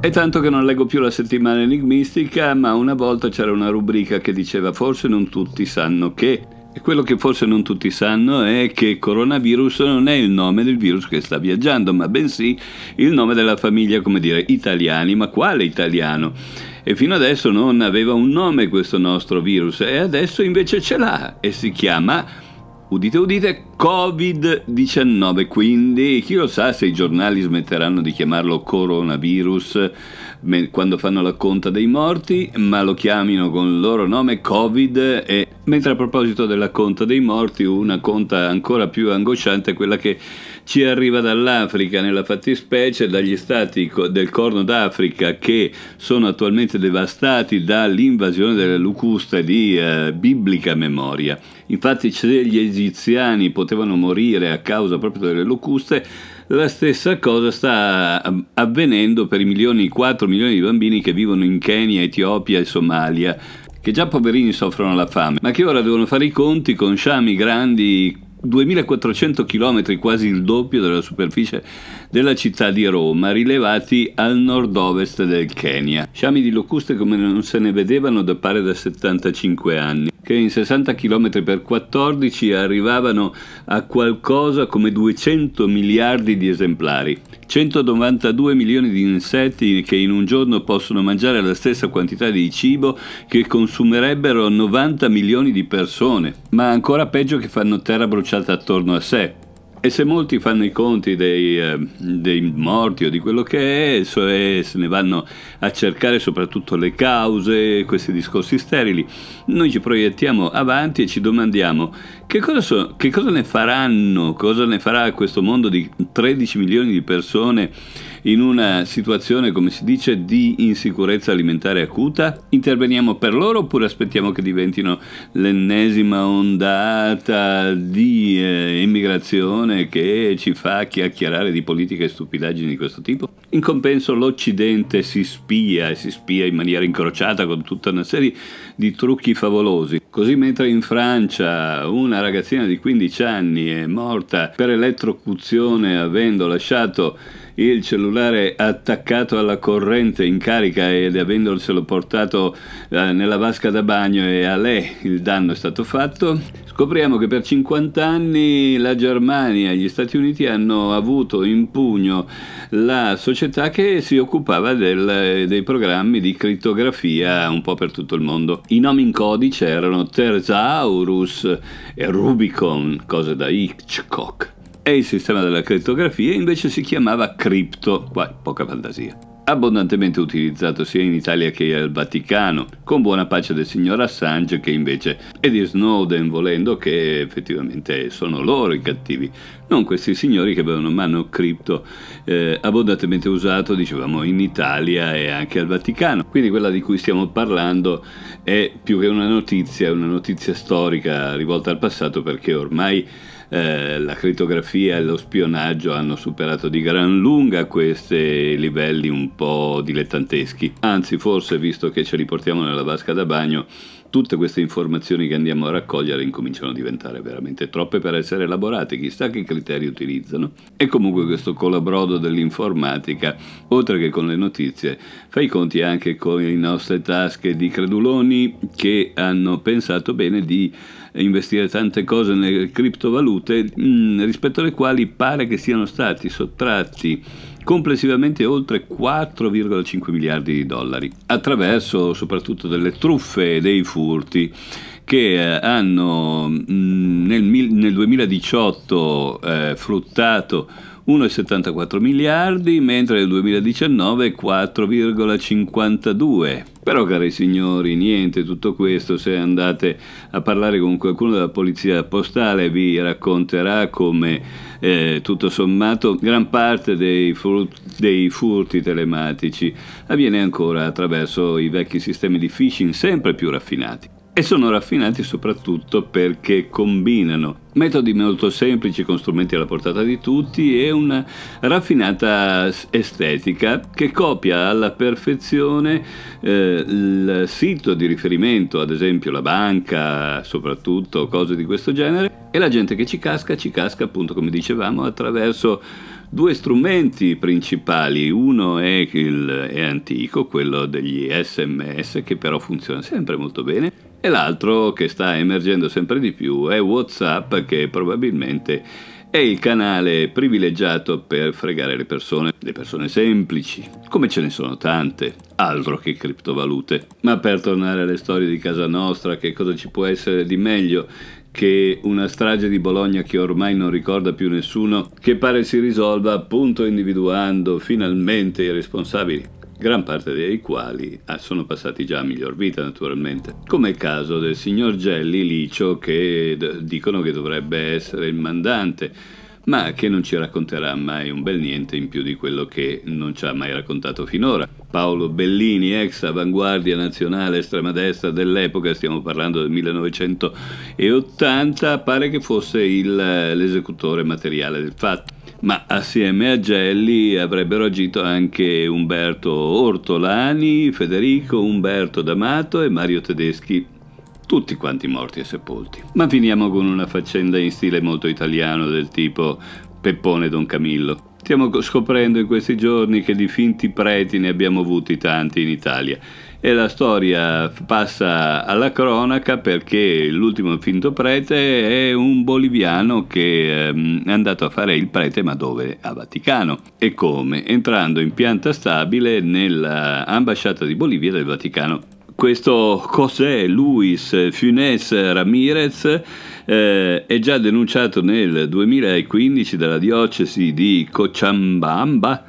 È tanto che non leggo più la settimana enigmistica, ma una volta c'era una rubrica che diceva forse non tutti sanno che. Quello che forse non tutti sanno è che coronavirus non è il nome del virus che sta viaggiando, ma bensì il nome della famiglia, come dire, italiani. Ma quale italiano? E fino adesso non aveva un nome questo nostro virus, e adesso invece ce l'ha e si chiama udite udite, Covid-19, quindi chi lo sa se i giornali smetteranno di chiamarlo coronavirus quando fanno la conta dei morti, ma lo chiamino con il loro nome Covid e mentre a proposito della conta dei morti, una conta ancora più angosciante è quella che ci arriva dall'Africa, nella fattispecie dagli stati del Corno d'Africa che sono attualmente devastati dall'invasione delle locuste di eh, biblica memoria. Infatti se gli egiziani potevano morire a causa proprio delle locuste, la stessa cosa sta avvenendo per i milioni, 4 milioni di bambini che vivono in Kenya, Etiopia e Somalia, che già poverini soffrono la fame, ma che ora devono fare i conti con sciami grandi 2400 km, quasi il doppio della superficie della città di Roma, rilevati al nord-ovest del Kenya. Sciami di locuste come non se ne vedevano da pare da 75 anni che in 60 km per 14 arrivavano a qualcosa come 200 miliardi di esemplari. 192 milioni di insetti che in un giorno possono mangiare la stessa quantità di cibo che consumerebbero 90 milioni di persone, ma ancora peggio che fanno terra bruciata attorno a sé. E se molti fanno i conti dei, eh, dei, morti o di quello che è, se ne vanno a cercare soprattutto le cause, questi discorsi sterili, noi ci proiettiamo avanti e ci domandiamo che cosa, so, che cosa ne faranno, cosa ne farà questo mondo di 13 milioni di persone in una situazione, come si dice, di insicurezza alimentare acuta? Interveniamo per loro oppure aspettiamo che diventino l'ennesima ondata di eh, immigrazione che ci fa chiacchierare di politiche e stupidaggini di questo tipo? In compenso l'Occidente si spia e si spia in maniera incrociata con tutta una serie di trucchi favolosi. Così mentre in Francia una ragazzina di 15 anni è morta per elettrocuzione avendo lasciato il cellulare attaccato alla corrente in carica ed avendoselo portato eh, nella vasca da bagno e a lei il danno è stato fatto, scopriamo che per 50 anni la Germania e gli Stati Uniti hanno avuto in pugno la società che si occupava del, dei programmi di crittografia un po' per tutto il mondo. I nomi in codice erano Tersaurus e Rubicon, cose da Hitchcock e il sistema della crittografia invece si chiamava Crypto, qua poca fantasia. Abbondantemente utilizzato sia in Italia che al Vaticano, con buona pace del signor Assange che invece è di Snowden volendo che effettivamente sono loro i cattivi, non questi signori che avevano mano cripto eh, abbondantemente usato, dicevamo, in Italia e anche al Vaticano. Quindi quella di cui stiamo parlando è più che una notizia, è una notizia storica rivolta al passato perché ormai eh, la crittografia e lo spionaggio hanno superato di gran lunga questi livelli un po' dilettanteschi. Anzi, forse, visto che ce li portiamo nella vasca da bagno, tutte queste informazioni che andiamo a raccogliere incominciano a diventare veramente troppe per essere elaborate, chissà che criteri utilizzano. E comunque questo colabrodo dell'informatica, oltre che con le notizie, fa i conti anche con le nostre tasche di creduloni che hanno pensato bene di investire tante cose nelle criptovalute mh, mm, rispetto alle quali pare che siano stati sottratti complessivamente oltre 4,5 miliardi di dollari attraverso soprattutto delle truffe e dei furti che eh, hanno mm, nel, nel 2018 eh, fruttato 1,74 miliardi, mentre nel 2019 4,52. Però cari signori, niente tutto questo, se andate a parlare con qualcuno della polizia postale vi racconterà come eh, tutto sommato gran parte dei, dei furti telematici avviene ancora attraverso i vecchi sistemi di phishing sempre più raffinati. E sono raffinati soprattutto perché combinano metodi molto semplici con strumenti alla portata di tutti e una raffinata estetica che copia alla perfezione eh, il sito di riferimento, ad esempio la banca, soprattutto cose di questo genere, e la gente che ci casca, ci casca appunto come dicevamo attraverso due strumenti principali, uno è, il, è antico, quello degli sms che però funziona sempre molto bene, e l'altro che sta emergendo sempre di più è Whatsapp che probabilmente è il canale privilegiato per fregare le persone, le persone semplici, come ce ne sono tante, altro che criptovalute. Ma per tornare alle storie di casa nostra, che cosa ci può essere di meglio che una strage di Bologna che ormai non ricorda più nessuno, che pare si risolva appunto individuando finalmente i responsabili gran parte dei quali ah, sono passati già a miglior vita naturalmente, come il caso del signor Gelli Licio che dicono che dovrebbe essere il mandante, ma che non ci racconterà mai un bel niente in più di quello che non ci ha mai raccontato finora. Paolo Bellini, ex avanguardia nazionale estrema destra dell'epoca, stiamo parlando del 1980, pare che fosse il, l'esecutore materiale del fatto ma assieme a Gelli avrebbero agito anche Umberto Ortolani, Federico Umberto D'Amato e Mario Tedeschi, tutti quanti morti e sepolti. Ma finiamo con una faccenda in stile molto italiano del tipo Peppone Don Camillo. Stiamo scoprendo in questi giorni che di finti preti ne abbiamo avuti tanti in Italia e la storia passa alla cronaca perché l'ultimo finto prete è un boliviano che ehm, è andato a fare il prete ma dove? A Vaticano. E come? Entrando in pianta stabile nell'ambasciata di Bolivia del Vaticano. Questo cos'è Luis Funes Ramirez? Eh, è già denunciato nel 2015 dalla diocesi di Cochabamba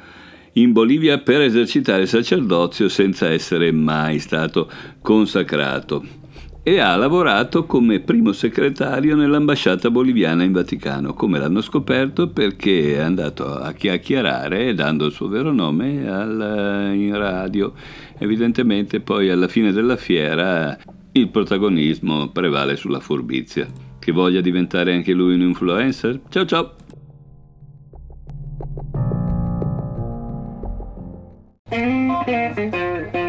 in Bolivia per esercitare il sacerdozio senza essere mai stato consacrato e ha lavorato come primo segretario nell'ambasciata boliviana in Vaticano, come l'hanno scoperto perché è andato a chiacchierare dando il suo vero nome al, in radio. Evidentemente poi alla fine della fiera il protagonismo prevale sulla furbizia. Che voglia diventare anche lui un influencer? Ciao ciao! Thank you.